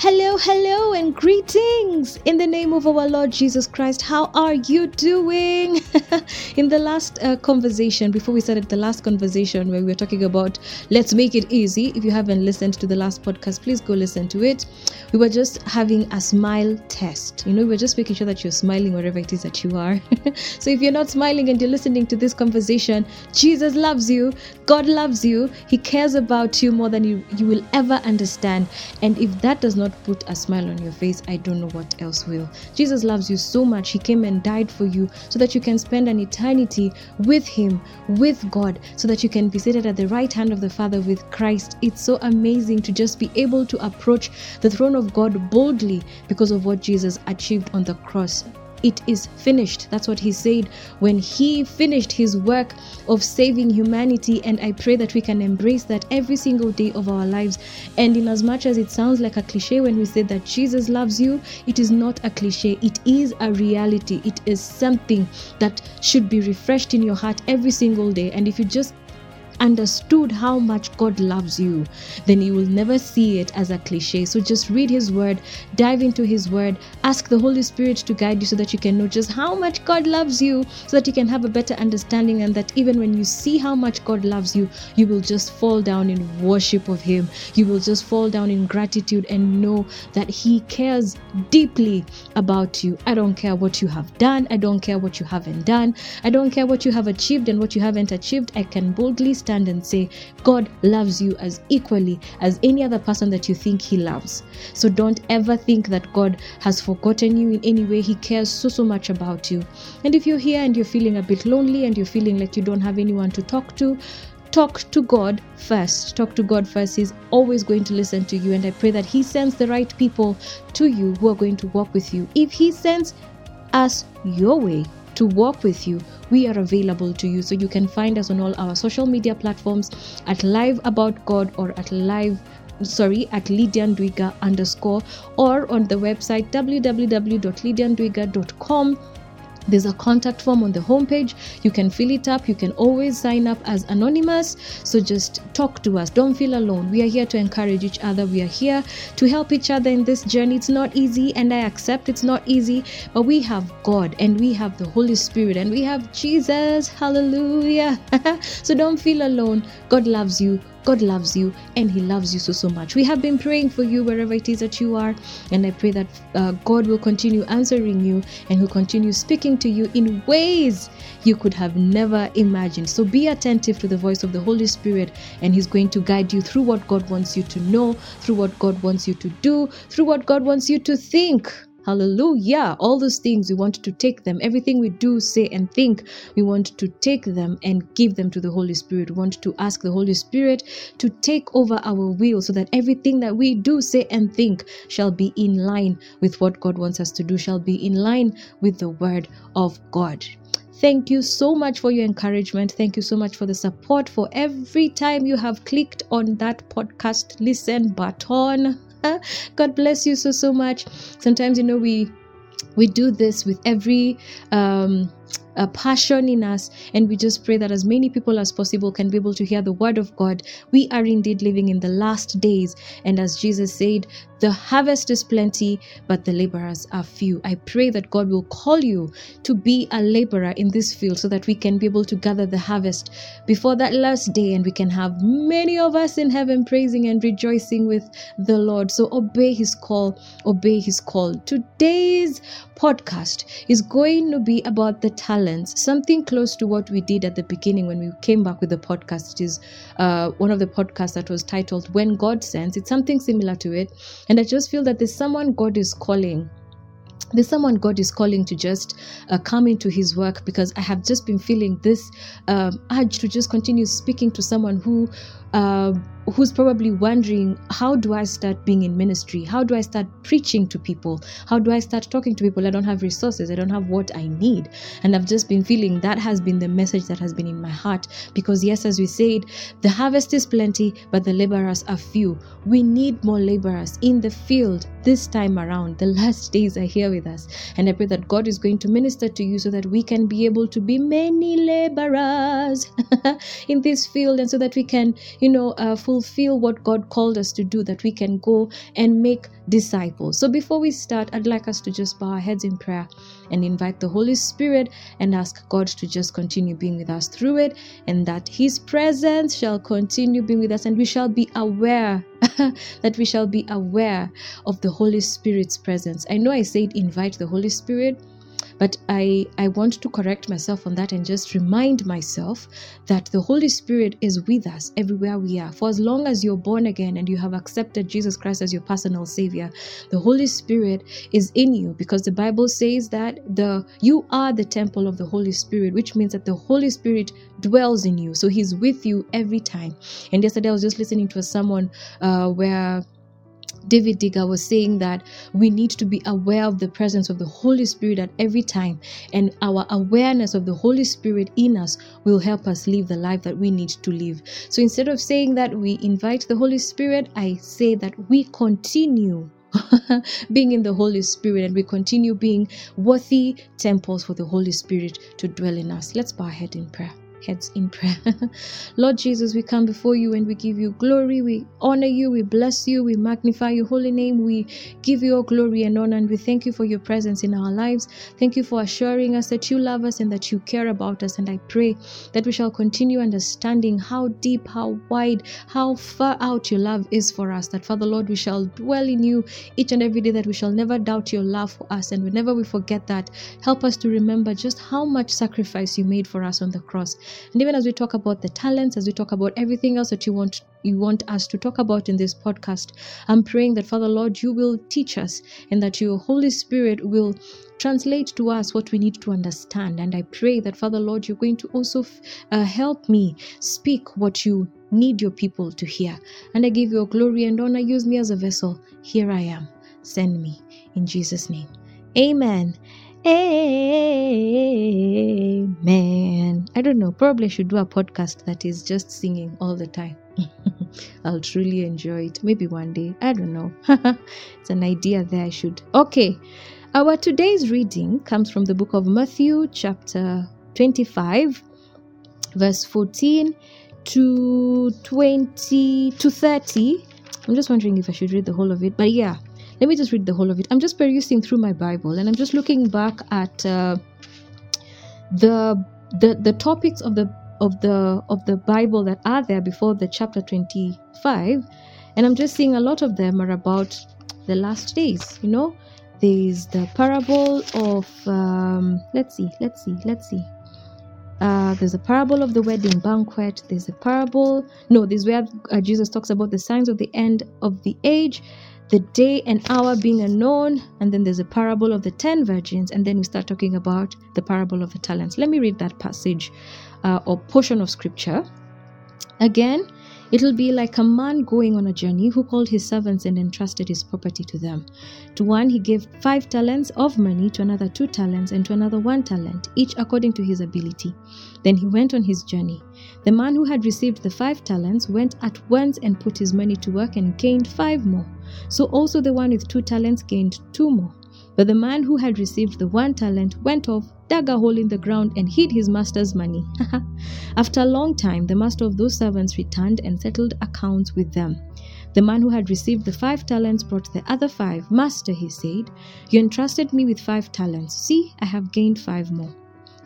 Hello, hello, and greetings in the name of our Lord Jesus Christ. How are you doing? in the last uh, conversation, before we started the last conversation where we were talking about let's make it easy. If you haven't listened to the last podcast, please go listen to it. We were just having a smile test. You know, we are just making sure that you're smiling wherever it is that you are. so if you're not smiling and you're listening to this conversation, Jesus loves you, God loves you, He cares about you more than you, you will ever understand. And if that does not put a smile on your face, I don't know what else will. Jesus loves you so much. He came and died for you so that you can spend an eternity with Him, with God, so that you can be seated at the right hand of the Father with Christ. It's so amazing to just be able to approach the throne of God boldly because of what Jesus achieved on the cross it is finished. That's what he said when he finished his work of saving humanity. And I pray that we can embrace that every single day of our lives. And in as much as it sounds like a cliche when we say that Jesus loves you, it is not a cliche. It is a reality. It is something that should be refreshed in your heart every single day. And if you just understood how much God loves you, then you will never see it as a cliche. So just read His Word, dive into His Word, ask the Holy Spirit to guide you so that you can know just how much God loves you, so that you can have a better understanding, and that even when you see how much God loves you, you will just fall down in worship of Him. You will just fall down in gratitude and know that He cares deeply about you. I don't care what you have done, I don't care what you haven't done, I don't care what you have achieved and what you haven't achieved. I can boldly stand and say, God loves you as equally as any other person that you think He loves. So don't ever think that God has forgotten you in any way. He cares so, so much about you. And if you're here and you're feeling a bit lonely and you're feeling like you don't have anyone to talk to, talk to God first. Talk to God first. He's always going to listen to you. And I pray that He sends the right people to you who are going to walk with you. If He sends us your way, to walk with you, we are available to you. So you can find us on all our social media platforms at Live About God or at Live sorry at Lydia Ndwiga underscore or on the website www.lydiandwiga.com there's a contact form on the homepage. You can fill it up. You can always sign up as anonymous. So just talk to us. Don't feel alone. We are here to encourage each other. We are here to help each other in this journey. It's not easy, and I accept it's not easy, but we have God and we have the Holy Spirit and we have Jesus. Hallelujah. so don't feel alone. God loves you. God loves you and He loves you so, so much. We have been praying for you wherever it is that you are, and I pray that uh, God will continue answering you and will continue speaking to you in ways you could have never imagined. So be attentive to the voice of the Holy Spirit, and He's going to guide you through what God wants you to know, through what God wants you to do, through what God wants you to think. Hallelujah. All those things, we want to take them. Everything we do, say, and think, we want to take them and give them to the Holy Spirit. We want to ask the Holy Spirit to take over our will so that everything that we do, say, and think shall be in line with what God wants us to do, shall be in line with the Word of God. Thank you so much for your encouragement. Thank you so much for the support. For every time you have clicked on that podcast listen button. God bless you so so much. Sometimes you know we we do this with every um a passion in us and we just pray that as many people as possible can be able to hear the word of god we are indeed living in the last days and as jesus said the harvest is plenty, but the laborers are few. I pray that God will call you to be a laborer in this field so that we can be able to gather the harvest before that last day and we can have many of us in heaven praising and rejoicing with the Lord. So obey his call, obey his call. Today's podcast is going to be about the talents, something close to what we did at the beginning when we came back with the podcast. It is uh, one of the podcasts that was titled When God Sends. It's something similar to it. And I just feel that there's someone God is calling there's someone God is calling to just uh, come into His work because I have just been feeling this um, urge to just continue speaking to someone who uh, who's probably wondering how do i start being in ministry? How do i start preaching to people? How do i start talking to people? I don't have resources. I don't have what i need. And i've just been feeling that has been the message that has been in my heart. Because yes as we said the harvest is plenty but the laborers are few. We need more laborers in the field this time around. The last days are here with us. And i pray that god is going to minister to you so that we can be able to be many laborers in this field and so that we can you know uh, fulfill what God called us to do, that we can go and make disciples. So before we start, I'd like us to just bow our heads in prayer and invite the Holy Spirit and ask God to just continue being with us through it, and that His presence shall continue being with us, and we shall be aware that we shall be aware of the Holy Spirit's presence. I know I said invite the Holy Spirit but I, I want to correct myself on that and just remind myself that the Holy Spirit is with us everywhere we are. For as long as you're born again and you have accepted Jesus Christ as your personal Savior, the Holy Spirit is in you because the Bible says that the you are the temple of the Holy Spirit, which means that the Holy Spirit dwells in you. So He's with you every time. And yesterday I was just listening to someone uh, where David Diga was saying that we need to be aware of the presence of the Holy Spirit at every time, and our awareness of the Holy Spirit in us will help us live the life that we need to live. So instead of saying that we invite the Holy Spirit, I say that we continue being in the Holy Spirit and we continue being worthy temples for the Holy Spirit to dwell in us. Let's bow our head in prayer heads in prayer. Lord Jesus, we come before you and we give you glory. We honor you. We bless you. We magnify your holy name. We give you all glory and honor. And we thank you for your presence in our lives. Thank you for assuring us that you love us and that you care about us. And I pray that we shall continue understanding how deep, how wide, how far out your love is for us. That, Father Lord, we shall dwell in you each and every day, that we shall never doubt your love for us. And whenever we forget that, help us to remember just how much sacrifice you made for us on the cross. And even as we talk about the talents, as we talk about everything else that you want you want us to talk about in this podcast, I'm praying that Father Lord, you will teach us and that your Holy Spirit will translate to us what we need to understand. And I pray that Father Lord, you're going to also uh, help me speak what you need your people to hear. And I give you glory and honor. Use me as a vessel. Here I am. Send me in Jesus' name. Amen. Amen. I don't know. Probably I should do a podcast that is just singing all the time. I'll truly enjoy it. Maybe one day. I don't know. it's an idea there I should. Okay. Our today's reading comes from the book of Matthew, chapter 25, verse 14 to 20 to 30. I'm just wondering if I should read the whole of it, but yeah, let me just read the whole of it. I'm just perusing through my Bible and I'm just looking back at uh, the the the topics of the of the of the Bible that are there before the chapter 25 and I'm just seeing a lot of them are about the last days you know there's the parable of um, let's see let's see let's see uh, there's a parable of the wedding banquet there's a parable no this is where uh, jesus talks about the signs of the end of the age the day and hour being unknown, and then there's a parable of the ten virgins, and then we start talking about the parable of the talents. Let me read that passage uh, or portion of scripture. Again, It'll be like a man going on a journey who called his servants and entrusted his property to them. To one he gave five talents of money, to another two talents, and to another one talent, each according to his ability. Then he went on his journey. The man who had received the five talents went at once and put his money to work and gained five more. So also the one with two talents gained two more. But the man who had received the one talent went off, dug a hole in the ground, and hid his master's money. After a long time, the master of those servants returned and settled accounts with them. The man who had received the five talents brought the other five. Master, he said, you entrusted me with five talents. See, I have gained five more.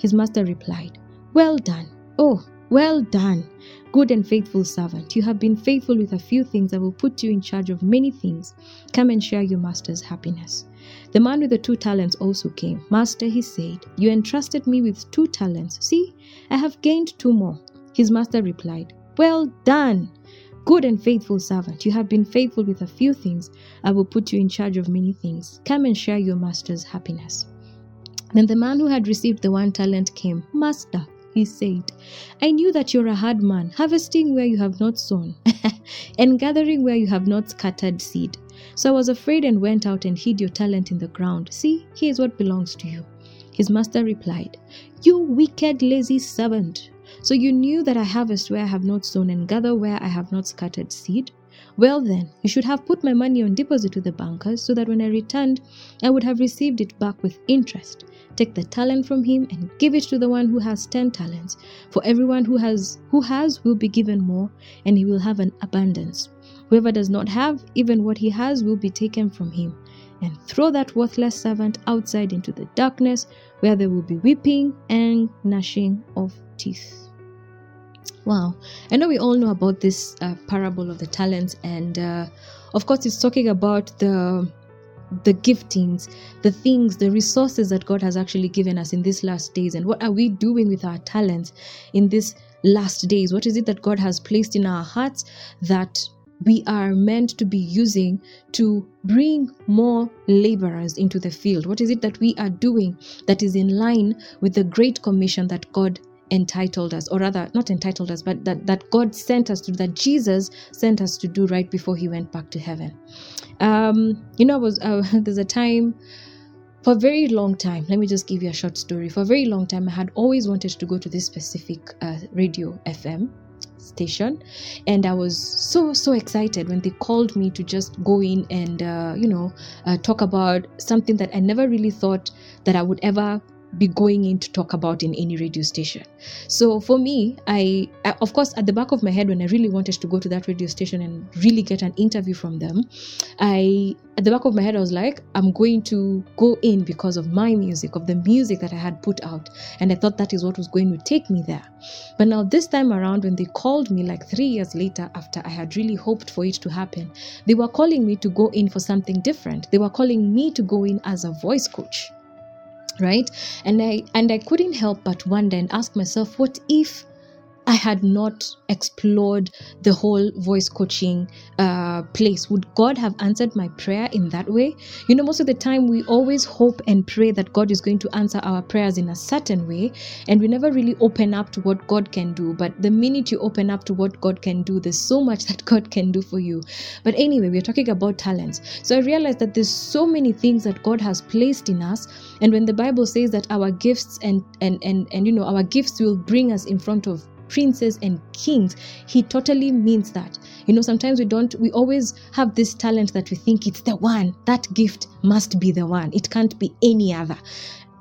His master replied, Well done. Oh, well done, good and faithful servant. You have been faithful with a few things. I will put you in charge of many things. Come and share your master's happiness. The man with the two talents also came. Master, he said, You entrusted me with two talents. See, I have gained two more. His master replied, Well done, good and faithful servant. You have been faithful with a few things. I will put you in charge of many things. Come and share your master's happiness. Then the man who had received the one talent came. Master, he said, I knew that you're a hard man, harvesting where you have not sown, and gathering where you have not scattered seed. So I was afraid and went out and hid your talent in the ground. See, here is what belongs to you. His master replied, You wicked, lazy servant. So you knew that I harvest where I have not sown and gather where I have not scattered seed? Well, then, you should have put my money on deposit with the bankers so that when I returned, I would have received it back with interest. Take the talent from him and give it to the one who has ten talents. For everyone who has who has will be given more, and he will have an abundance. Whoever does not have, even what he has will be taken from him. And throw that worthless servant outside into the darkness, where there will be weeping and gnashing of teeth. Wow. I know we all know about this uh, parable of the talents, and uh, of course, it's talking about the the giftings, the things, the resources that God has actually given us in these last days, and what are we doing with our talents in these last days? What is it that God has placed in our hearts that we are meant to be using to bring more laborers into the field? What is it that we are doing that is in line with the great commission that God entitled us, or rather, not entitled us, but that, that God sent us to, that Jesus sent us to do right before he went back to heaven. Um, you know, was uh, there's a time for a very long time. Let me just give you a short story. For a very long time, I had always wanted to go to this specific uh, radio FM station. And i was so so excited when they called me to just go in and uh, you know uh, talk about something that i never really thought that i would ever be going in to talk about in any radio station. So for me, I, I, of course at the back of my head when I really wanted to go to that radio station and really get an interview from them, I at the back of my head I was like, I'm going to go in because of my music, of the music that I had put out, and I thought that is what was going to take me there. But now this time around when they called me like 3 years later after I had really hoped for it to happen, they were calling me to go in for something different. They were calling me to go in as a voice coach right? And i and i couldn't help but wonder and ask myself what if I had not explored the whole voice coaching uh, place, would God have answered my prayer in that way? You know, most of the time we always hope and pray that God is going to answer our prayers in a certain way, and we never really open up to what God can do. But the minute you open up to what God can do, there's so much that God can do for you. But anyway, we're talking about talents. So I realized that there's so many things that God has placed in us, and when the Bible says that our gifts and and and and you know our gifts will bring us in front of princes and kings he totally means that. You know sometimes we don't we always have this talent that we think it's the one. That gift must be the one. It can't be any other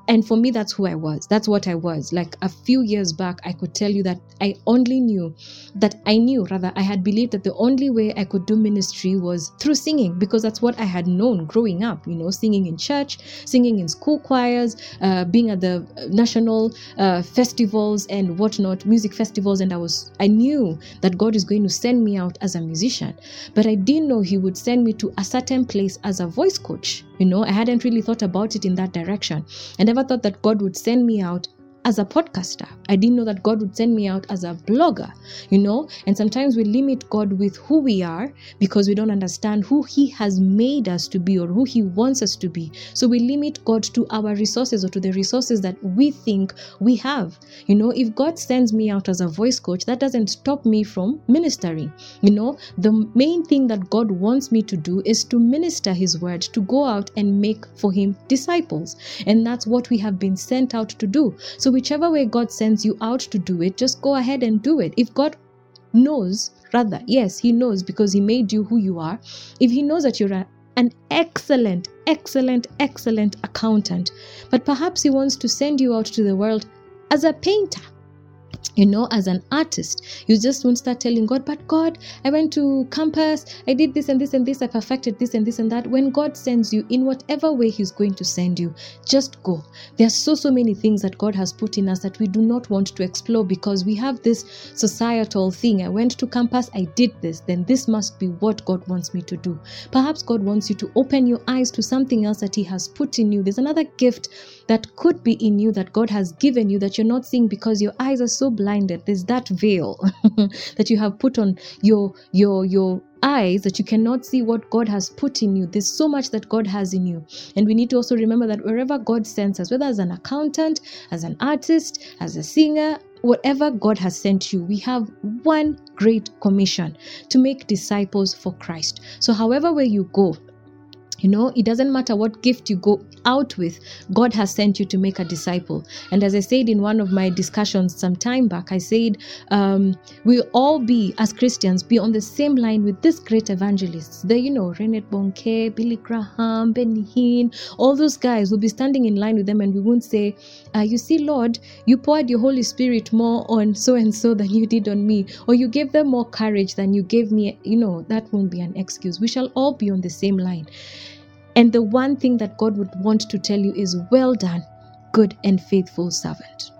and for me that's who i was. That's what i was. Like a few years back i could tell you that i only knew that i knew rather i had believed that the only way i could do ministry was through singing because that's what i had known growing up you know singing in church singing in school choirs uh, being at the national uh, festivals and whatnot music festivals. And i was i knew that god is going to send me out as a musician. But i didn't know he would send me to a certain place as a voice coach you know i hadn't really thought about it in that direction. I never thought that God would send me out as a podcaster. I didn't know that God would send me out as a blogger, you know? And sometimes we limit God with who we are because we don't understand who He has made us to be or who He wants us to be. So we limit God to our resources or to the resources that we think we have. You know, if God sends me out as a voice coach, that doesn't stop me from ministering. You know, the main thing that God wants me to do is to minister His word, to go out and make for Him disciples. And that's what we have been sent out to do. So whichever way God sends you out to do it, just go ahead and do it. If God knows, rather, yes, He knows because He made you who you are. If He knows that you're a, an excellent, excellent, excellent accountant, but perhaps He wants to send you out to the world as a painter you know as an artist you just won't start telling god but god i went to campus. I did this and this and this. I perfected this and this and that. When god sends you in whatever way he's going to send you just go. There are so so many things that god has put in us that we do not want to explore because we have this societal thing. I went to campus. I did this. Then this must be what god wants me to do. Perhaps god wants you to open your eyes to something else that he has put in you. There's another gift that could be in you that god has given you that you're not seeing because your eyes are so blinded there's that veil that you have put on your your your eyes that you cannot see what God has put in you. There's so much that God has in you. And we need to also remember that wherever God sends us, whether as an accountant, as an artist, as a singer, whatever God has sent you, we have one great commission to make disciples for Christ. So, however, where you go, You know, it doesn't matter what gift you go out with, God has sent you to make a disciple. And as I said in one of my discussions some time back, I said um, we'll all be, as Christians, be on the same line with these great evangelists. The, you know, Reinhard Bonnke, Billy Graham, Benny Hinn, all those guys will be standing in line with them and we won't say, uh, You see, Lord, you poured your Holy Spirit more on so and so than you did on me, or you gave them more courage than you gave me. You know, that won't be an excuse. We shall all be on the same line. And the one thing that God would want to tell you is, Well done, good and faithful servant.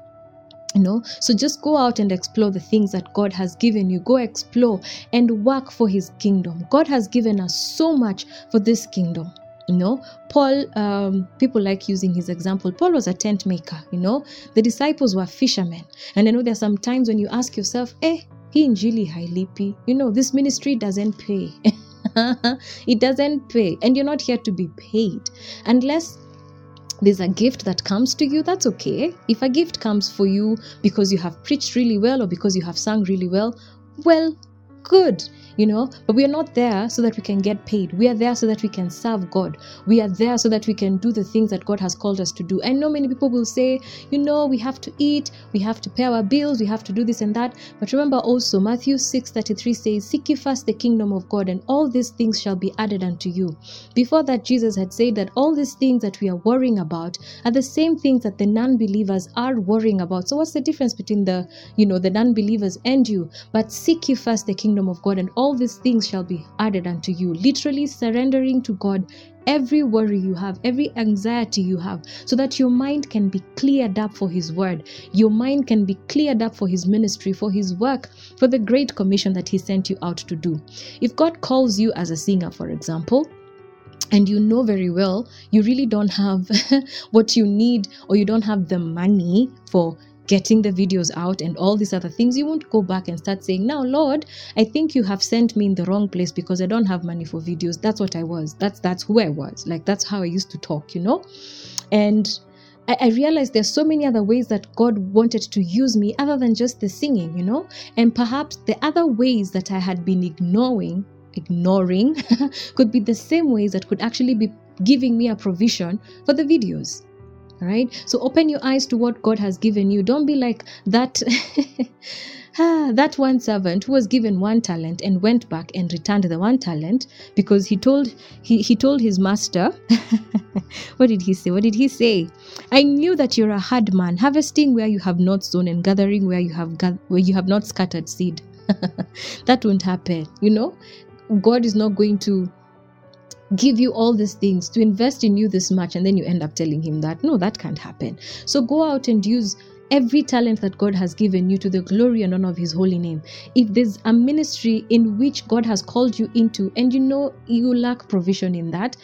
You know, so just go out and explore the things that God has given you. Go explore and work for His kingdom. God has given us so much for this kingdom. You know, Paul, um, people like using his example. Paul was a tent maker, you know, the disciples were fishermen. And I know there are some times when you ask yourself, eh, hii injili hailipi. You know, this ministry doesn't pay. it doesn't pay. And you're not here to be paid. Unless there's a gift that comes to you, that's okay. If a gift comes for you because you have preached really well or because you have sung really well, well, good you know? But we are not there so that we can get paid. We are there so that we can serve god. We are there so that we can do the things that god has called us to do. I know many people will say you know we have to eat we have to pay our bills we have to do this and that. But remember also matthew 6 33 says seek ye first the kingdom of god and all these things shall be added unto you. Before that jesus had said that all these things that we are worrying about are the same things that the non-believers are worrying about. So what's the difference between the you know the non-believers and you? But seek ye first the kingdom of god and all these things shall be added unto you. Literally surrendering to God every worry you have, every anxiety you have, so that your mind can be cleared up for His word. Your mind can be cleared up for His ministry, for His work, for the great commission that He sent you out to do. If God calls you as a singer, for example, and you know very well you really don't have what you need or you don't have the money for getting the videos out and all these other things, you won't go back and start saying, Now, Lord, I think you have sent me in the wrong place because I don't have money for videos. That's what I was. That's that's who I was. Like that's how I used to talk, you know? And I, I realized there's so many other ways that God wanted to use me other than just the singing, you know? And perhaps the other ways that I had been ignoring ignoring could be the same ways that could actually be giving me a provision for the videos right? So open your eyes to what god has given you. Don't be like that that one servant who was given one talent and went back and returned the one talent because he told he, he told his master. What did he say? What did he say? I knew that you're a hard man harvesting where you have not sown and gathering where you have where you have not scattered seed. That won't happen you know? God is not going to give you all these things to invest in you this much and then you end up telling him that no that can't happen so go out and use every talent that God has given you to the glory and honor of His holy name. If there's a ministry in which God has called you into and you know you lack provision in that,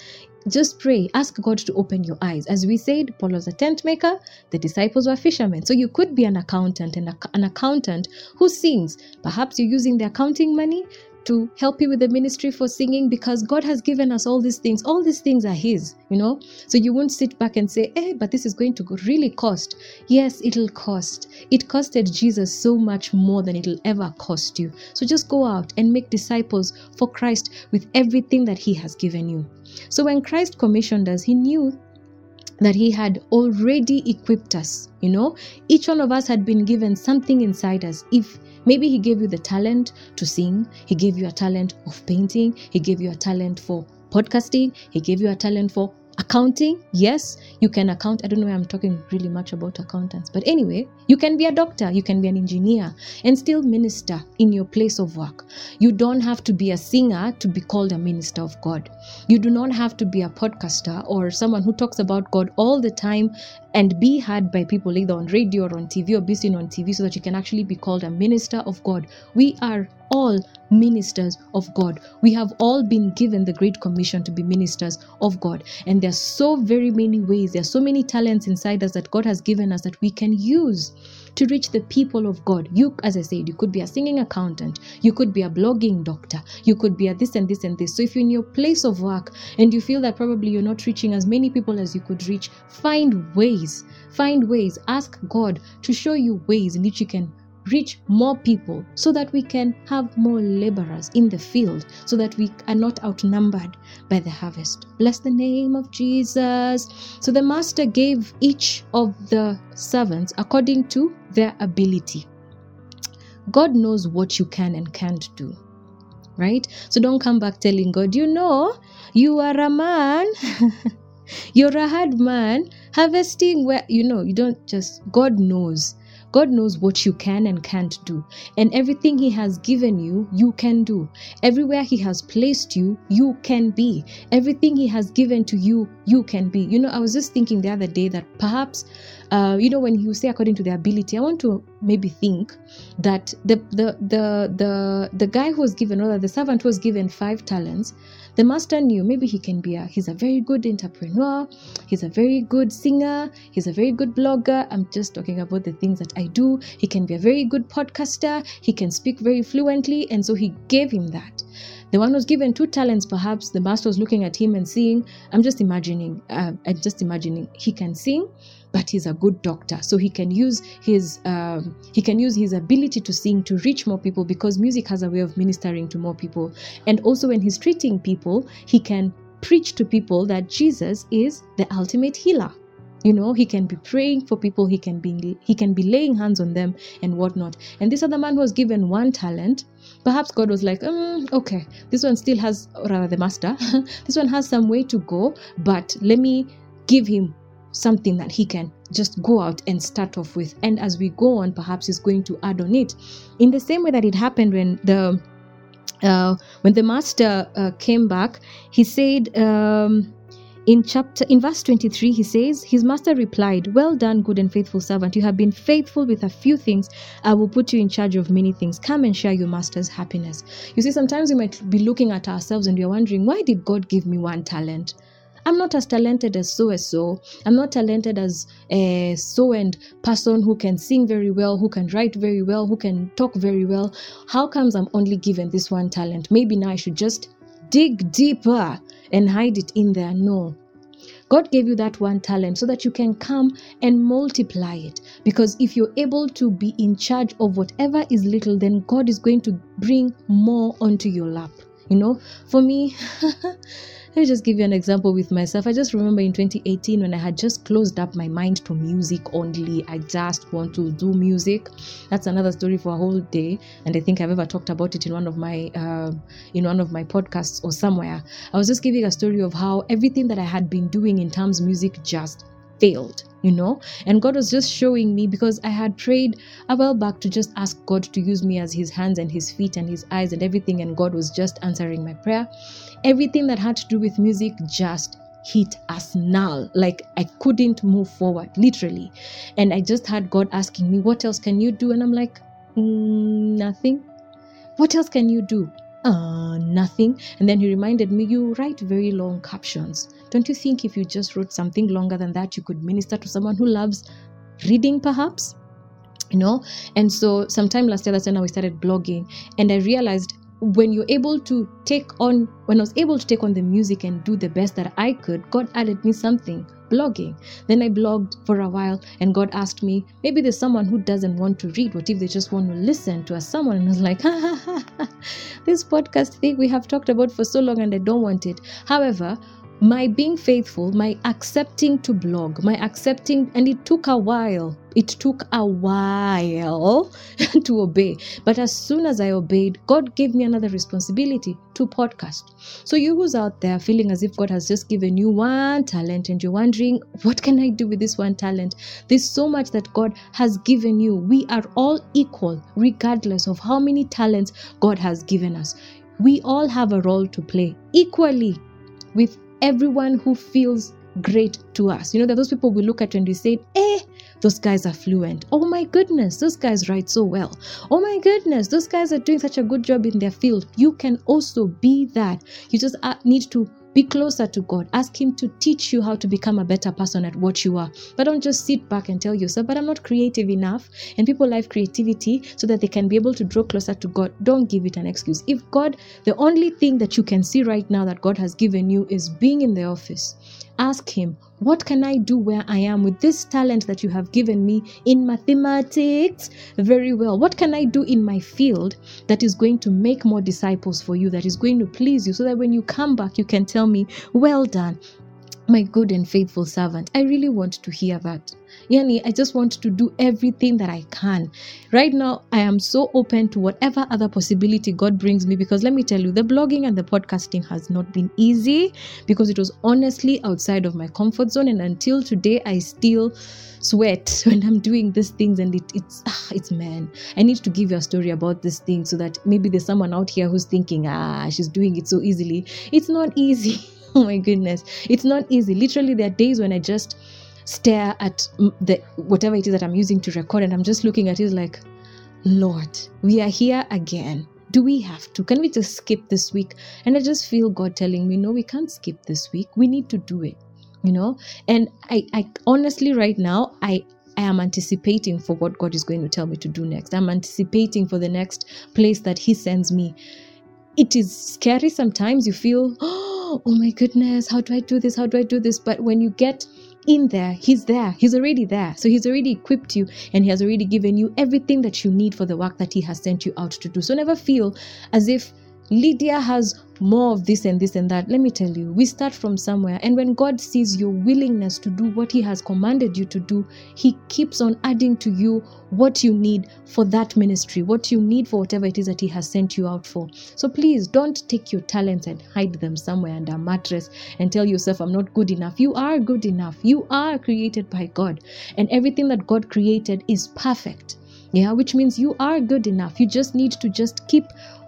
just pray, ask God to open your eyes. As we said, Paul was a tent maker, the disciples were fishermen. So you could be an accountant and an accountant who sings. Perhaps you're using the accounting money to help you with the ministry for singing because God has given us all these things. All these things are His, you know. So you won't sit back and say, eh, but this is going to really cost. Yes, it'll cost. It costed Jesus so much more than it'll ever cost you. So just go out and make disciples for Christ with everything that He has given you. So when Christ commissioned us, He knew that he had already equipped us you know each one of us had been given something inside us if Maybe He gave you the talent to sing, He gave you a talent of painting, He gave you a talent for podcasting, He gave you a talent for accounting yes you can account i don't know why i'm talking really much about accountants but anyway you can be a doctor you can be an engineer and still minister in your place of work. You don't have to be a singer to be called a minister of god. You do not have to be a podcaster or someone who talks about god all the time and be heard by people either on radio or on tv or be seen on tv so that you can actually be called a minister of god. We are all ministers of God. We have all been given the Great Commission to be ministers of God. And there are so very many ways, there are so many talents inside us that God has given us that we can use to reach the people of God. You, as I said, you could be a singing accountant, you could be a blogging doctor, you could be a this and this and this. So if you're in your place of work and you feel that probably you're not reaching as many people as you could reach, find ways, find ways, ask God to show you ways in which you can reach more people so that we can have more laborers in the field so that we are not outnumbered by the harvest. Bless the name of Jesus. So the master gave each of the servants according to their ability. God knows what you can and can't do. Right? So don't come back telling God, you know, you are a man. You're a hard man harvesting where you know you don't just God knows God knows what you can and can't do. And everything He has given you, you can do. Everywhere He has placed you, you can be. Everything He has given to you, you can be. You know, I was just thinking the other day that perhaps, uh, you know, when you say according to the ability, I want to maybe think that the the the the the guy who was given, or the servant was given five talents, the master knew maybe he can be a he's a very good entrepreneur he's a very good singer he's a very good blogger. I'm just talking about the things that i do. He can be a very good podcaster he can speak very fluently and so he gave him that. The one was given two talents perhaps. The master was looking at him and seeing i'm just imagining uh, i'm just imagining he can sing but he's a good doctor. So he can use his um, he can use his ability to sing to reach more people because music has a way of ministering to more people. And also when he's treating people he can preach to people that jesus is the ultimate healer. You know he can be praying for people he can be he can be laying hands on them and whatnot. And this other man was given one talent. Perhaps god was like um, okay this one still has rather the master this one has some way to go but let me give him something that he can just go out and start off with. And as we go on, perhaps he's going to add on it. In the same way that it happened when the uh, when the master uh, came back, he said um, in chapter in verse 23 he says his master replied well done good and faithful servant. You have been faithful with a few things. I will put you in charge of many things. Come and share your master's happiness you see sometimes we might be looking at ourselves and we're wondering why did god give me one talent I'm not as talented as so and so. I'm not talented as a so and person who can sing very well, who can write very well, who can talk very well. How comes I'm only given this one talent? Maybe now I should just dig deeper and hide it in there. No. God gave you that one talent so that you can come and multiply it. Because if you're able to be in charge of whatever is little, then God is going to bring more onto your lap. You know, for me, Let me just give you an example with myself. I just remember in 2018 when I had just closed up my mind to music only. I just want to do music. That's another story for a whole day, and I think I've ever talked about it in one of my uh, in one of my podcasts or somewhere. I was just giving a story of how everything that I had been doing in terms music just failed you know? And god was just showing me because i had prayed a while back to just ask god to use me as his hands and his feet and his eyes and everything and god was just answering my prayer. Everything that had to do with music just hit as null. Like i couldn't move forward literally. And i just had god asking me what else can you do? And i'm like mm, nothing. What else can you do? Uh, nothing. And then he reminded me, You write very long captions. Don't you think if you just wrote something longer than that, you could minister to someone who loves reading, perhaps? You know? And so, sometime last year, that's when we started blogging. And I realized when you're able to take on, when I was able to take on the music and do the best that I could, God added me something blogging. Then I blogged for a while, and God asked me, maybe there's someone who doesn't want to read. What if they just want to listen to a someone? And I was like, ha ha, ha. this podcast thing we have talked about for so long, and I don't want it. However, my being faithful, my accepting to blog, my accepting, and it took a while. It took a while to obey. But as soon as I obeyed, God gave me another responsibility to podcast. So, you who's out there feeling as if God has just given you one talent and you're wondering, what can I do with this one talent? There's so much that God has given you. We are all equal, regardless of how many talents God has given us. We all have a role to play equally with everyone who feels great to us. You know, that those people we look at and we say, eh, those guys are fluent. Oh my goodness, those guys write so well. Oh my goodness, those guys are doing such a good job in their field. You can also be that. You just uh, need to be closer to God. Ask Him to teach you how to become a better person at what you are. But don't just sit back and tell yourself, but I'm not creative enough. And people like creativity so that they can be able to draw closer to God. Don't give it an excuse. If God, the only thing that you can see right now that God has given you is being in the office, ask Him, What can I do where I am with this talent that you have given me in mathematics? Very well. What can I do in my field that is going to make more disciples for you, that is going to please you, so that when you come back, you can tell me, Well done, my good and faithful servant. I really want to hear that. Yani, I just want to do everything that I can. Right now, I am so open to whatever other possibility God brings me because let me tell you, the blogging and the podcasting has not been easy because it was honestly outside of my comfort zone. And until today, I still sweat when I'm doing these things and it, it's ah, it's man. I need to give you a story about this thing so that maybe there's someone out here who's thinking, ah, she's doing it so easily. It's not easy. oh my goodness. It's not easy. Literally, there are days when I just stare at the whatever it is that I'm using to record, and I'm just looking at it like, Lord, we are here again. Do we have to? Can we just skip this week? And I just feel God telling me, no, we can't skip this week. We need to do it. You know? And I, I honestly right now, I I am anticipating for what God is going to tell me to do next. I'm anticipating for the next place that He sends me. It is scary sometimes. You feel, oh my goodness, how do I do this? How do I do this? But when you get in there, He's there. He's already there. So He's already equipped you and He has already given you everything that you need for the work that He has sent you out to do. So never feel as if Lydia has more of this and this and that. Let me tell you, we start from somewhere. And when God sees your willingness to do what He has commanded you to do, He keeps on adding to you what you need for that ministry, what you need for whatever it is that He has sent you out for. So please don't take your talents and hide them somewhere under a mattress and tell yourself, I'm not good enough. You are good enough. You are created by God. And everything that God created is perfect yeah which means you are good enough you just need to just keep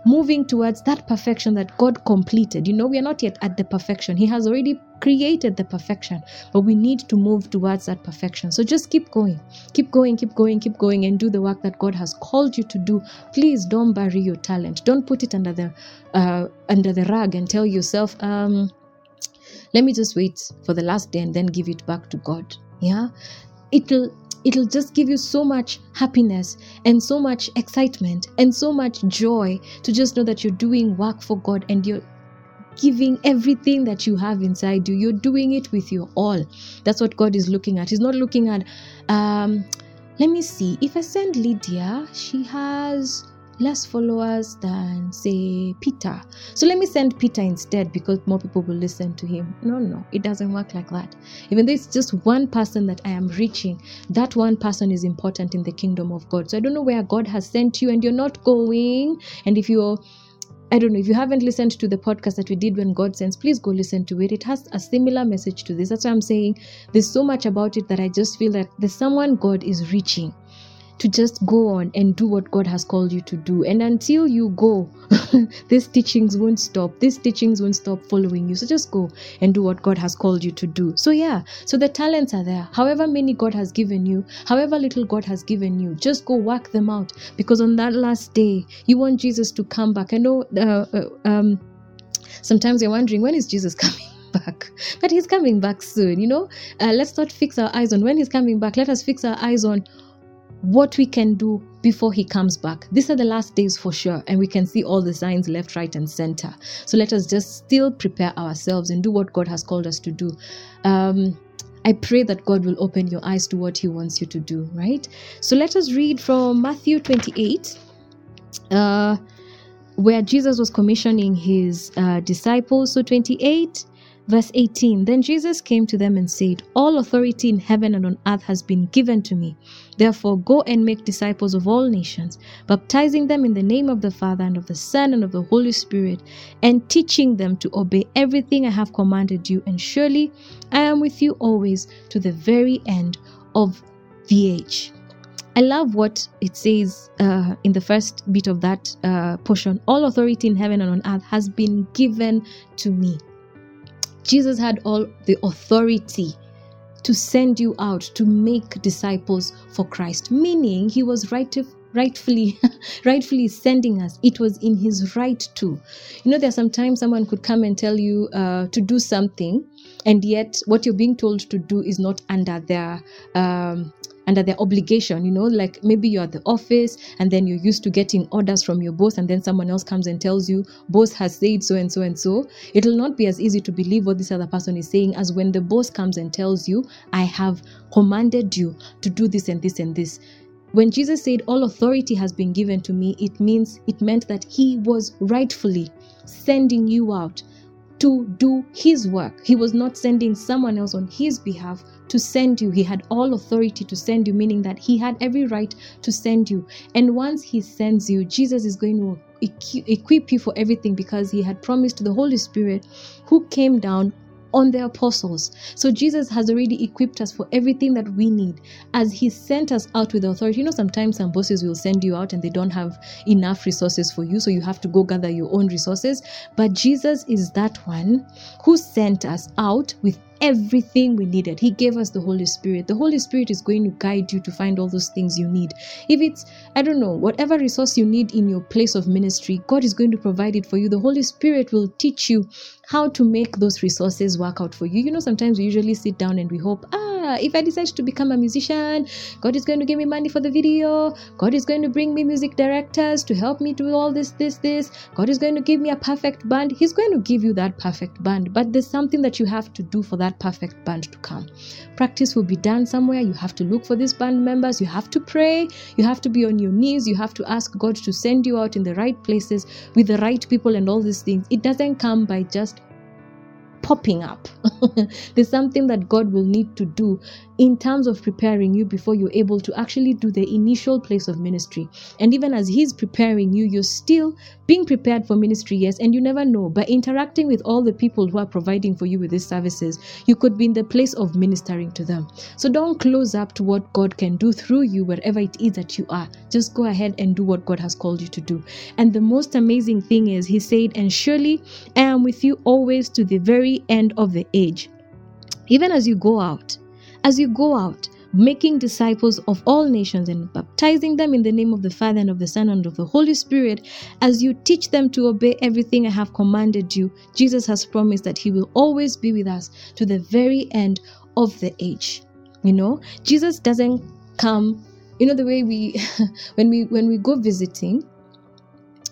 moving towards that perfection that God completed. You know, we are not yet at the perfection. He has already created the perfection, but we need to move towards that perfection. So just keep going, keep going, keep going, keep going, and do the work that God has called you to do. Please don't bury your talent. Don't put it under the uh, under the rug and tell yourself, um, "Let me just wait for the last day and then give it back to God." Yeah, it'll it'll just give you so much happiness and so much excitement and so much joy to just know that you're doing work for God and you're giving everything that you have inside you. You're doing it with your all. That's what God is looking at. He's not looking at, um, let me see, if I send Lydia, she has less followers than say Peter. So let me send Peter instead because more people will listen to him. No, no, it doesn't work like that. Even though it's just one person that I am reaching, that one person is important in the kingdom of God. So I don't know where God has sent you and you're not going. And if you're I don't know if you haven't listened to the podcast that we did when God sends, please go listen to it. It has a similar message to this. That's why I'm saying there's so much about it that I just feel that there's someone God is reaching to just go on and do what God has called you to do. And until you go, these teachings won't stop. These teachings won't stop following you. So just go and do what God has called you to do. So, yeah, so the talents are there. However many God has given you, however little God has given you, just go work them out. Because on that last day, you want Jesus to come back. I know uh, uh, um, sometimes you're wondering, when is Jesus coming? back but he's coming back soon you know uh, let's not fix our eyes on when he's coming back let us fix our eyes on what we can do before he comes back. These are the last days for sure, and we can see all the signs left, right, and center. So let us just still prepare ourselves and do what God has called us to do. Um, I pray that God will open your eyes to what He wants you to do, right? So let us read from Matthew 28, uh, where Jesus was commissioning His uh, disciples. So 28 Verse 18 Then Jesus came to them and said, All authority in heaven and on earth has been given to me. Therefore, go and make disciples of all nations, baptizing them in the name of the Father and of the Son and of the Holy Spirit, and teaching them to obey everything I have commanded you. And surely I am with you always to the very end of the age. I love what it says uh, in the first bit of that uh, portion. All authority in heaven and on earth has been given to me. Jesus had all the authority to send you out to make disciples for Christ, meaning he was right rightfully rightfully sending us. It was in his right to. You know there's sometimes someone could come and tell you uh, to do something and yet what you're being told to do is not under their um, under their obligation you know like maybe you're at the office and then you're used to getting orders from your boss and then someone else comes and tells you boss has said so and so and so it will not be as easy to believe what this other person is saying as when the boss comes and tells you i have commanded you to do this and this and this when Jesus said, All authority has been given to me, it means it meant that he was rightfully sending you out to do his work. He was not sending someone else on his behalf to send you. He had all authority to send you, meaning that he had every right to send you. And once he sends you, Jesus is going to equip you for everything because he had promised the Holy Spirit who came down on the apostles. So Jesus has already equipped us for everything that we need as he sent us out with authority. You know, sometimes some bosses will send you out and they don't have enough resources for you, so you have to go gather your own resources. But Jesus is that one who sent us out with everything we needed. He gave us the Holy Spirit. The Holy Spirit is going to guide you to find all those things you need. If it's, I don't know, whatever resource you need in your place of ministry, God is going to provide it for you. The Holy Spirit will teach you how to make those resources work out for you. You know, sometimes we usually sit down and we hope, ah, if I decide to become a musician, God is going to give me money for the video. God is going to bring me music directors to help me do all this, this, this. God is going to give me a perfect band. He's going to give you that perfect band, but there's something that you have to do for that perfect band to come. Practice will be done somewhere. You have to look for these band members. You have to pray. You have to be on your knees. You have to ask God to send you out in the right places with the right people and all these things. It doesn't come by just popping up. There's something that God will need to do in terms of preparing you before you're able to actually do the initial place of ministry. And even as He's preparing you, you're still being prepared for ministry, yes, and you never know. By interacting with all the people who are providing for you with these services, you could be in the place of ministering to them. So don't close up to what God can do through you wherever it is that you are. Just go ahead and do what God has called you to do. And the most amazing thing is, He said, And surely I am with you always to the very end of the age. Even as you go out, as you go out, making disciples of all nations and baptizing them in the name of the Father and of the Son and of the Holy Spirit, as you teach them to obey everything I have commanded you, Jesus has promised that He will always be with us to the very end of the age. You know, Jesus doesn't come, you know, the way we, when we when we go visiting,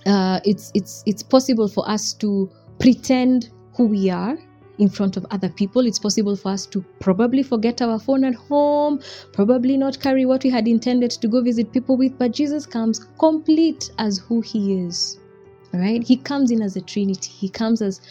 uh, it's it's it's possible for us to pretend who we are in front of other people. It's possible for us to probably forget our phone at home, probably not carry what we had intended to go visit people with, but Jesus comes complete as who he is. Right? He comes in as a Trinity. He comes as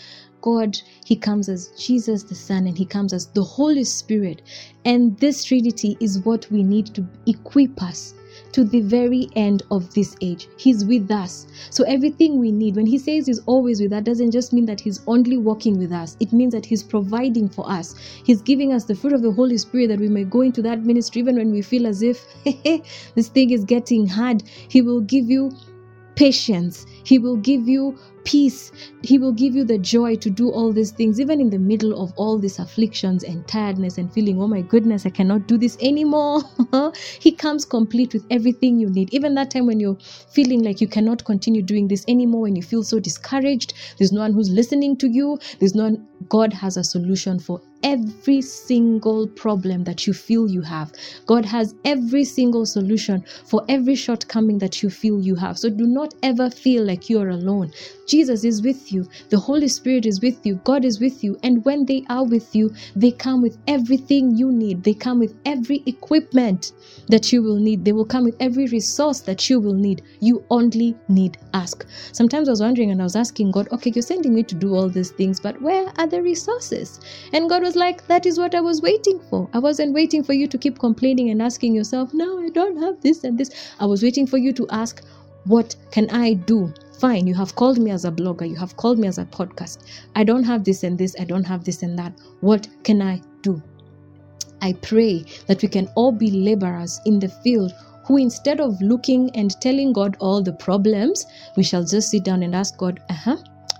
God, He comes as Jesus the Son, and He comes as the Holy Spirit. And this Trinity is what we need to equip us to the very end of this age. He's with us. So everything we need, when He says He's always with us, doesn't just mean that He's only walking with us. It means that He's providing for us. He's giving us the fruit of the Holy Spirit that we may go into that ministry even when we feel as if this thing is getting hard. He will give you patience. He will give you peace. He will give you the joy to do all these things, even in the middle of all these afflictions and tiredness and feeling, oh my goodness, I cannot do this anymore. he comes complete with everything you need. Even that time when you're feeling like you cannot continue doing this anymore, when you feel so discouraged, there's no one who's listening to you, there's no one, God has a solution for every single problem that you feel you have. God has every single solution for every shortcoming that you feel you have. So do not ever feel like you're alone. Jesus is with you, the Holy Spirit is with you, God is with you. And when they are with you, they come with everything you need. They come with every equipment that you will need. They will come with every resource that you will need. You only need ask. Sometimes I was wondering and I was asking God, okay, you're sending me to do all these things, but where are the resources? And God was like, that is what I was waiting for. I wasn't waiting for you to keep complaining and asking yourself, no, I don't have this and this. I was waiting for you to ask, what can I do? Fine, you have called me as a blogger, you have called me as a podcast. I don't have this and this, I don't have this and that. What can I do? I pray that we can all be laborers in the field who, instead of looking and telling God all the problems, we shall just sit down and ask God, uh huh.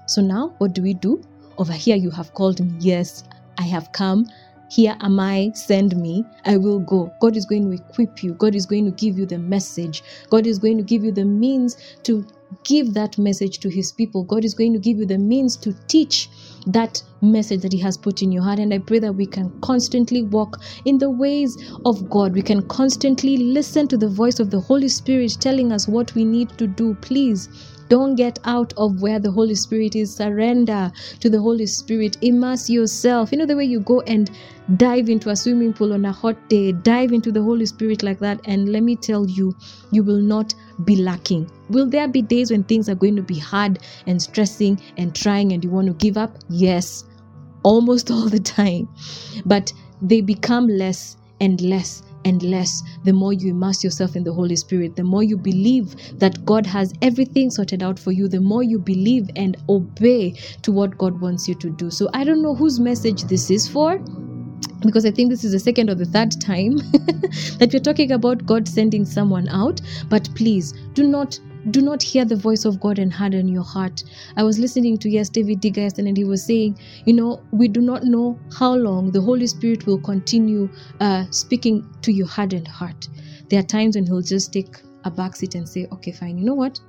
So now, what do we do? Over here, you have called me. Yes, I have come. here am I, send me, I will go. God is going to equip you. God is going to give you the message. God is going to give you the means to give that message to his people. God is going to give you the means to teach that message that he has put in your heart. And I pray that we can constantly walk in the ways of God. We can constantly listen to the voice of the Holy Spirit telling us what we need to do. Please don't get out of where the Holy Spirit is. Surrender to the Holy Spirit. Immerse yourself. You know, the way you go and dive into a swimming pool on a hot day, dive into the Holy Spirit like that. And let me tell you, you will not be lacking. Will there be days when things are going to be hard and stressing and trying and you want to give up? Yes, almost all the time. But they become less and less and less the more you immerse yourself in the Holy Spirit, the more you believe that God has everything sorted out for you, the more you believe and obey to what God wants you to do. So I don't know whose message this is for because I think this is the second or the third time that we're talking about God sending someone out. But please do not do not hear the voice of God and harden your heart. I was listening to yes David yesterday, and he was saying, you know, we do not know how long the Holy Spirit will continue uh, speaking to your hardened heart. There are times when he'll just take a backseat and say, okay, fine, you know what?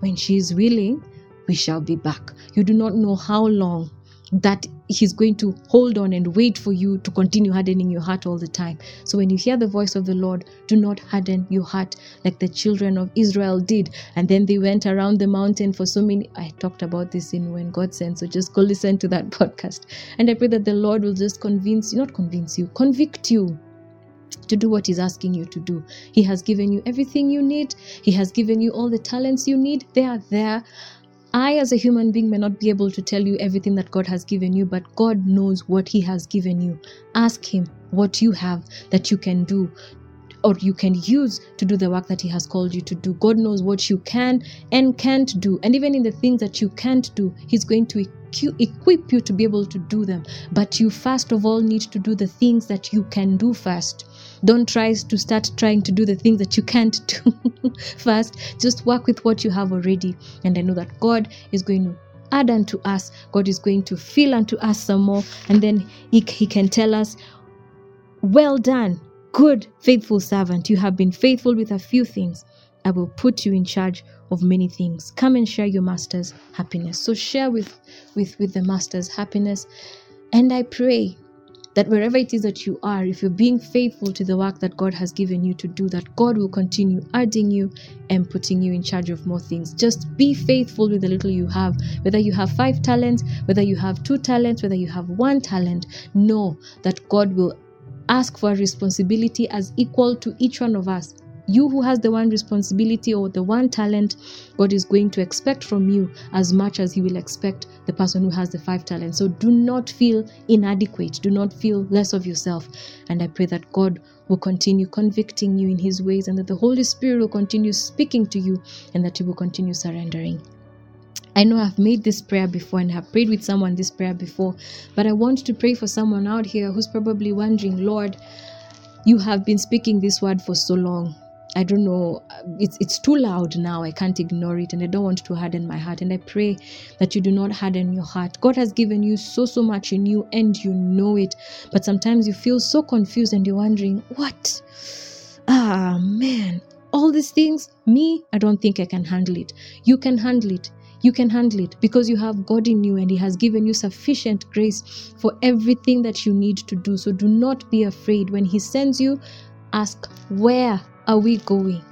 When she is willing, we shall be back. You do not know how long that he's going to hold on and wait for you to continue hardening your heart all the time. So when you hear the voice of the Lord, do not harden your heart like the children of Israel did. And then they went around the mountain for so many. I talked about this in When God Sent, so just go listen to that podcast. And I pray that the Lord will just convince you, not convince you, convict you to do what he's asking you to do. He has given you everything you need. He has given you all the talents you need. They are there. I, as a human being, may not be able to tell you everything that God has given you, but God knows what He has given you. Ask Him what you have that you can do or you can use to do the work that He has called you to do. God knows what you can and can't do. And even in the things that you can't do, He's going to equip you to be able to do them. But you first of all need to do the things that you can do first. Don't try to start trying to do the things that you can't do first. Just work with what you have already. And I know that God is going to add unto us. God is going to fill unto us some more. And then He, he can tell us, Well done, good, faithful servant. You have been faithful with a few things. I will put you in charge of many things. Come and share your master's happiness. So share with with with the master's happiness. And I pray that wherever it is that you are, if you're being faithful to the work that God has given you to do, that God will continue adding you and putting you in charge of more things. Just be faithful with the little you have. Whether you have five talents, whether you have two talents, whether you have one talent, know that God will ask for a responsibility as equal to each one of us you who has the one responsibility or the one talent, God is going to expect from you as much as He will expect the person who has the five talents. So do not feel inadequate, do not feel less of yourself. And I pray that God will continue convicting you in His ways and that the Holy Spirit will continue speaking to you and that you will continue surrendering. I know I've made this prayer before and have prayed with someone this prayer before, but I want to pray for someone out here who's probably wondering, Lord, you have been speaking this word for so long. I don't know, it's, it's too loud now. I can't ignore it and I don't want to harden my heart. And I pray that you do not harden your heart. God has given you so, so much in you and you know it. But sometimes you feel so confused and you're wondering, what? Ah, man, all these things, me, I don't think I can handle it. You can handle it. You can handle it because you have God in you and He has given you sufficient grace for everything that you need to do. So do not be afraid. When He sends you, ask, Where are we going?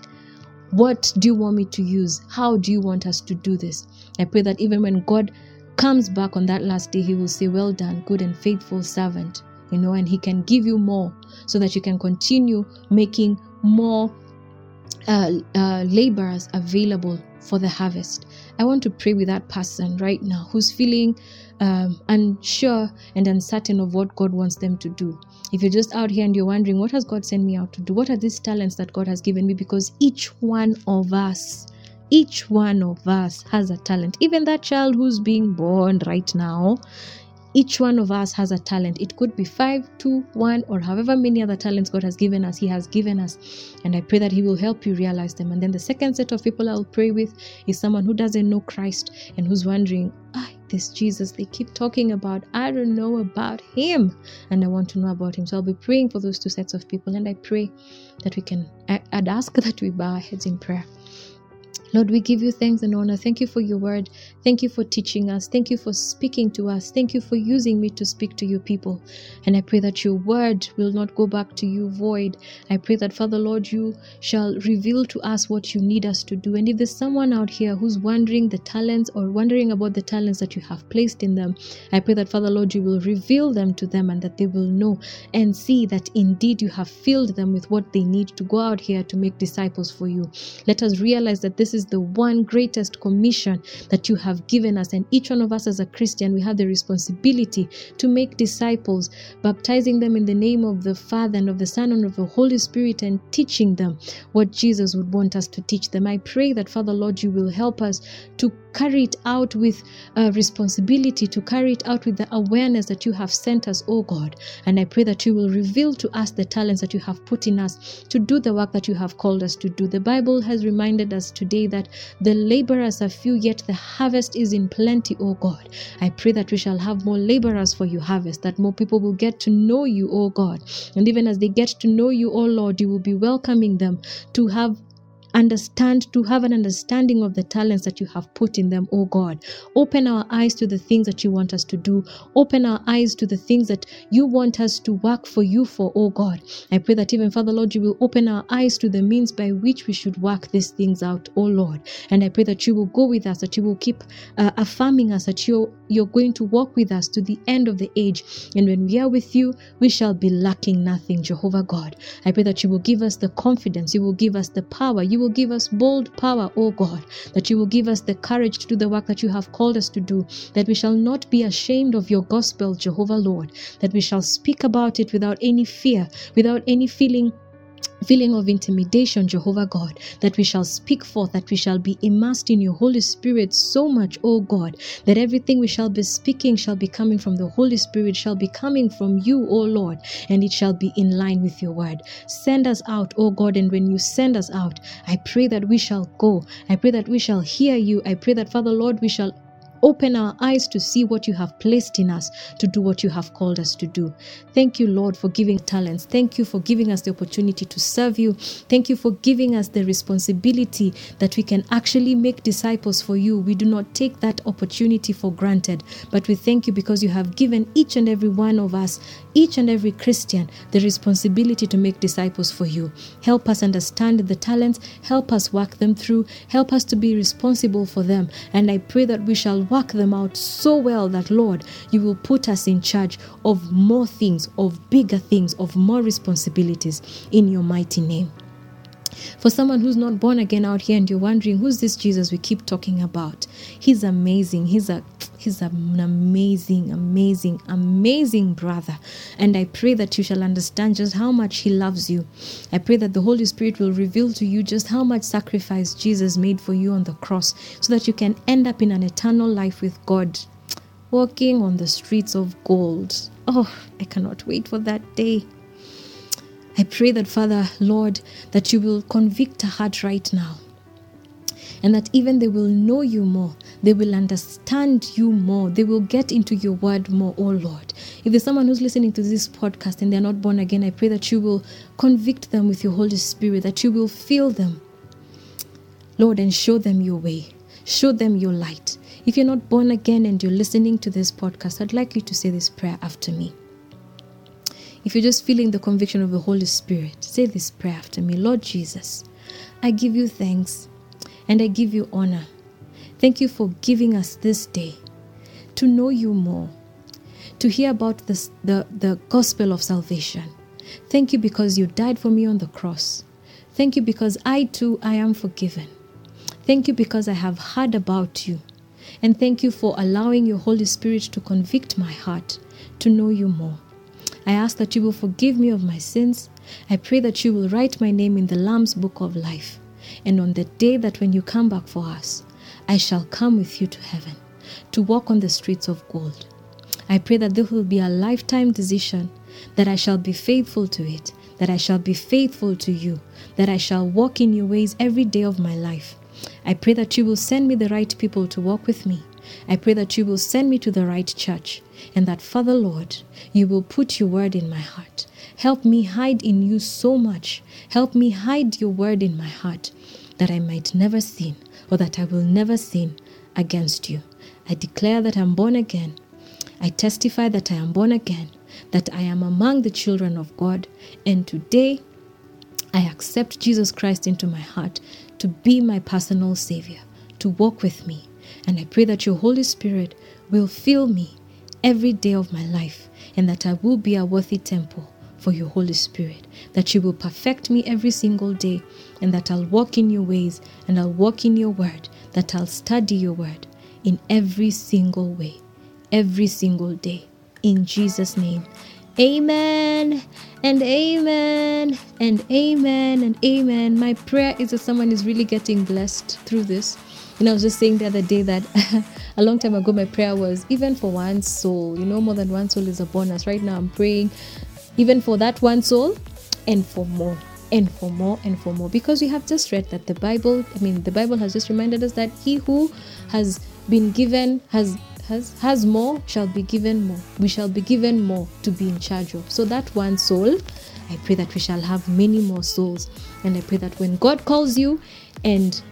What do you want me to use? How do you want us to do this? I pray that even when God comes back on that last day, He will say, Well done, good and faithful servant. You know, and He can give you more so that you can continue making more uh, uh, laborers available for the harvest. I want to pray with that person right now who's feeling um, unsure and uncertain of what God wants them to do. If you're just out here and you're wondering, what has God sent me out to do? What are these talents that God has given me? Because each one of us, each one of us has a talent. Even that child who's being born right now, each one of us has a talent. It could be five, two, one, or however many other talents God has given us, He has given us. And I pray that He will help you realize them. And then the second set of people I'll pray with is someone who doesn't know Christ and who's wondering, ah, this Jesus they keep talking about, I don't know about Him. And I want to know about Him. So I'll be praying for those two sets of people. And I pray that we can, I'd ask that we bow our heads in prayer. Lord, we give you thanks and honor. Thank you for your word. Thank you for teaching us. Thank you for speaking to us. Thank you for using me to speak to your people. And I pray that your word will not go back to you void. I pray that, Father Lord, you shall reveal to us what you need us to do. And if there's someone out here who's wondering the talents or wondering about the talents that you have placed in them, I pray that, Father Lord, you will reveal them to them and that they will know and see that indeed you have filled them with what they need to go out here to make disciples for you. Let us realize that this is is the one greatest commission that you have given us. And each one of us as a Christian, we have the responsibility to make disciples, baptizing them in the name of the Father and of the Son and of the Holy Spirit, and teaching them what Jesus would want us to teach them. I pray that, Father Lord, you will help us to carry it out with a responsibility, to carry it out with the awareness that you have sent us, oh God. And I pray that you will reveal to us the talents that you have put in us to do the work that you have called us to do. The Bible has reminded us today that the laborers are few, yet the harvest is in plenty, oh God. I pray that we shall have more laborers for your harvest, that more people will get to know you, oh God. And even as they get to know you, oh Lord, you will be welcoming them to have understand, to have an understanding of the talents that you have put in them, oh God. Open our eyes to the things that you want us to do. Open our eyes to the things that you want us to work for you for, oh God. I pray that even, Father Lord, you will open our eyes to the means by which we should work these things out, oh Lord. And I pray that you will go with us, that you will keep uh, affirming us, that you're, you're going to walk with us to the end of the age. And when we are with you, we shall be lacking nothing, Jehovah God. I pray that you will give us the confidence, you will give us the power, you will give us bold power, O God, that you will give us the courage to do the work that you have called us to do, that we shall not be ashamed of your gospel, Jehovah Lord, that we shall speak about it without any fear, without any feeling feeling of intimidation, Jehovah God, that we shall speak forth, that we shall be immersed in your Holy Spirit so much, O God, that everything we shall be speaking shall be coming from the Holy Spirit, shall be coming from you, O Lord, and it shall be in line with your word. Send us out, O God, and when you send us out, I pray that we shall go. I pray that we shall hear you. I pray that, Father Lord, we shall Open our eyes to see what you have placed in us to do what you have called us to do. Thank you, Lord, for giving talents. Thank you for giving us the opportunity to serve you. Thank you for giving us the responsibility that we can actually make disciples for you. We do not take that opportunity for granted, but we thank you because you have given each and every one of us, each and every Christian, the responsibility to make disciples for you. Help us understand the talents, help us work them through, help us to be responsible for them. And I pray that we shall work them out so well that, Lord, you will put us in charge of more things, of bigger things, of more responsibilities in your mighty name. For someone who's not born again out here and you're wondering who's this Jesus we keep talking about, he's amazing. He's a He's an amazing, amazing, amazing brother. And I pray that you shall understand just how much He loves you. I pray that the Holy Spirit will reveal to you just how much sacrifice Jesus made for you on the cross so that you can end up in an eternal life with God, walking on the streets of gold. Oh, I cannot wait for that day. I pray that, Father, Lord, that you will convict a heart right now and that even they will know you more, they will understand you more, they will get into your word more, oh Lord. If there's someone who's listening to this podcast and they're not born again, I pray that you will convict them with your Holy Spirit, that you will fill them, Lord, and show them your way, show them your light. If you're not born again and you're listening to this podcast, I'd like you to say this prayer after me. If you're just feeling the conviction of the Holy Spirit, say this prayer after me Lord Jesus, I give you thanks and I give you honor. Thank you for giving us this day to know you more, to hear about this, the, the gospel of salvation. Thank you because you died for me on the cross. Thank you because I too I am forgiven. Thank you because I have heard about you. And thank you for allowing your Holy Spirit to convict my heart to know you more. I ask that you will forgive me of my sins. I pray that you will write my name in the Lamb's book of life. And on the day that when you come back for us, I shall come with you to heaven to walk on the streets of gold. I pray that this will be a lifetime decision, that I shall be faithful to it, that I shall be faithful to you, that I shall walk in your ways every day of my life. I pray that you will send me the right people to walk with me. I pray that you will send me to the right church, and that, Father Lord, you will put your word in my heart. Help me hide in you so much. Help me hide your word in my heart that I might never sin or that I will never sin against you. I declare that I'm born again. I testify that I am born again, that I am among the children of God, and today I accept Jesus Christ into my heart to be my personal Savior, to walk with me. And I pray that your Holy Spirit will fill me every day of my life and that I will be a worthy temple for your Holy Spirit, that you will perfect me every single day, and that I'll walk in your ways and I'll walk in your word, that I'll study your word in every single way, every single day. In Jesus' name. Amen and amen and amen and amen. My prayer is that someone is really getting blessed through this. And I was just saying the other day that a long time ago, my prayer was even for one soul. You know, more than one soul is a bonus. Right now, I'm praying even for that one soul and for more and for more and for more because we have just read that the bible i mean the bible has just reminded us that he who has been given has has has more shall be given more we shall be given more to be in charge of so that one soul i pray that we shall have many more souls and i pray that when god calls you and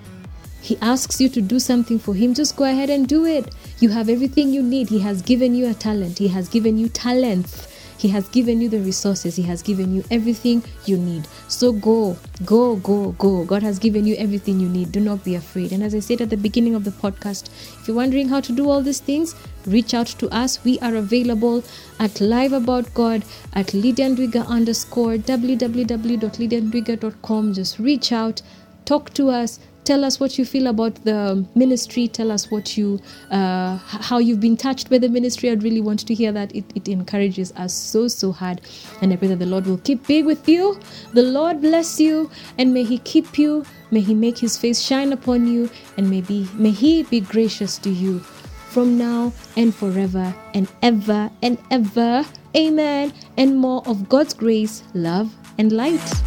he asks you to do something for him just go ahead and do it you have everything you need he has given you a talent he has given you talents he has given you the resources, He has given you everything you need. So go, go, go, go. God has given you everything you need. Do not be afraid. And as I said at the beginning of the podcast, if you're wondering how to do all these things, reach out to us. We are available at Live About God at Lydia Ndwiga underscore www.lydiandwiga.com. Just reach out, talk to us tell us what you feel about the ministry. Tell us what you uh, how you've been touched by the ministry. I'd really want to hear that. It, it encourages us so so hard. And i pray that the lord will keep big with you. The lord bless you. And may he keep you. May he make his face shine upon you. And may, be, may he be gracious to you. From now and forever and ever and ever. Amen. And more of god's grace love and light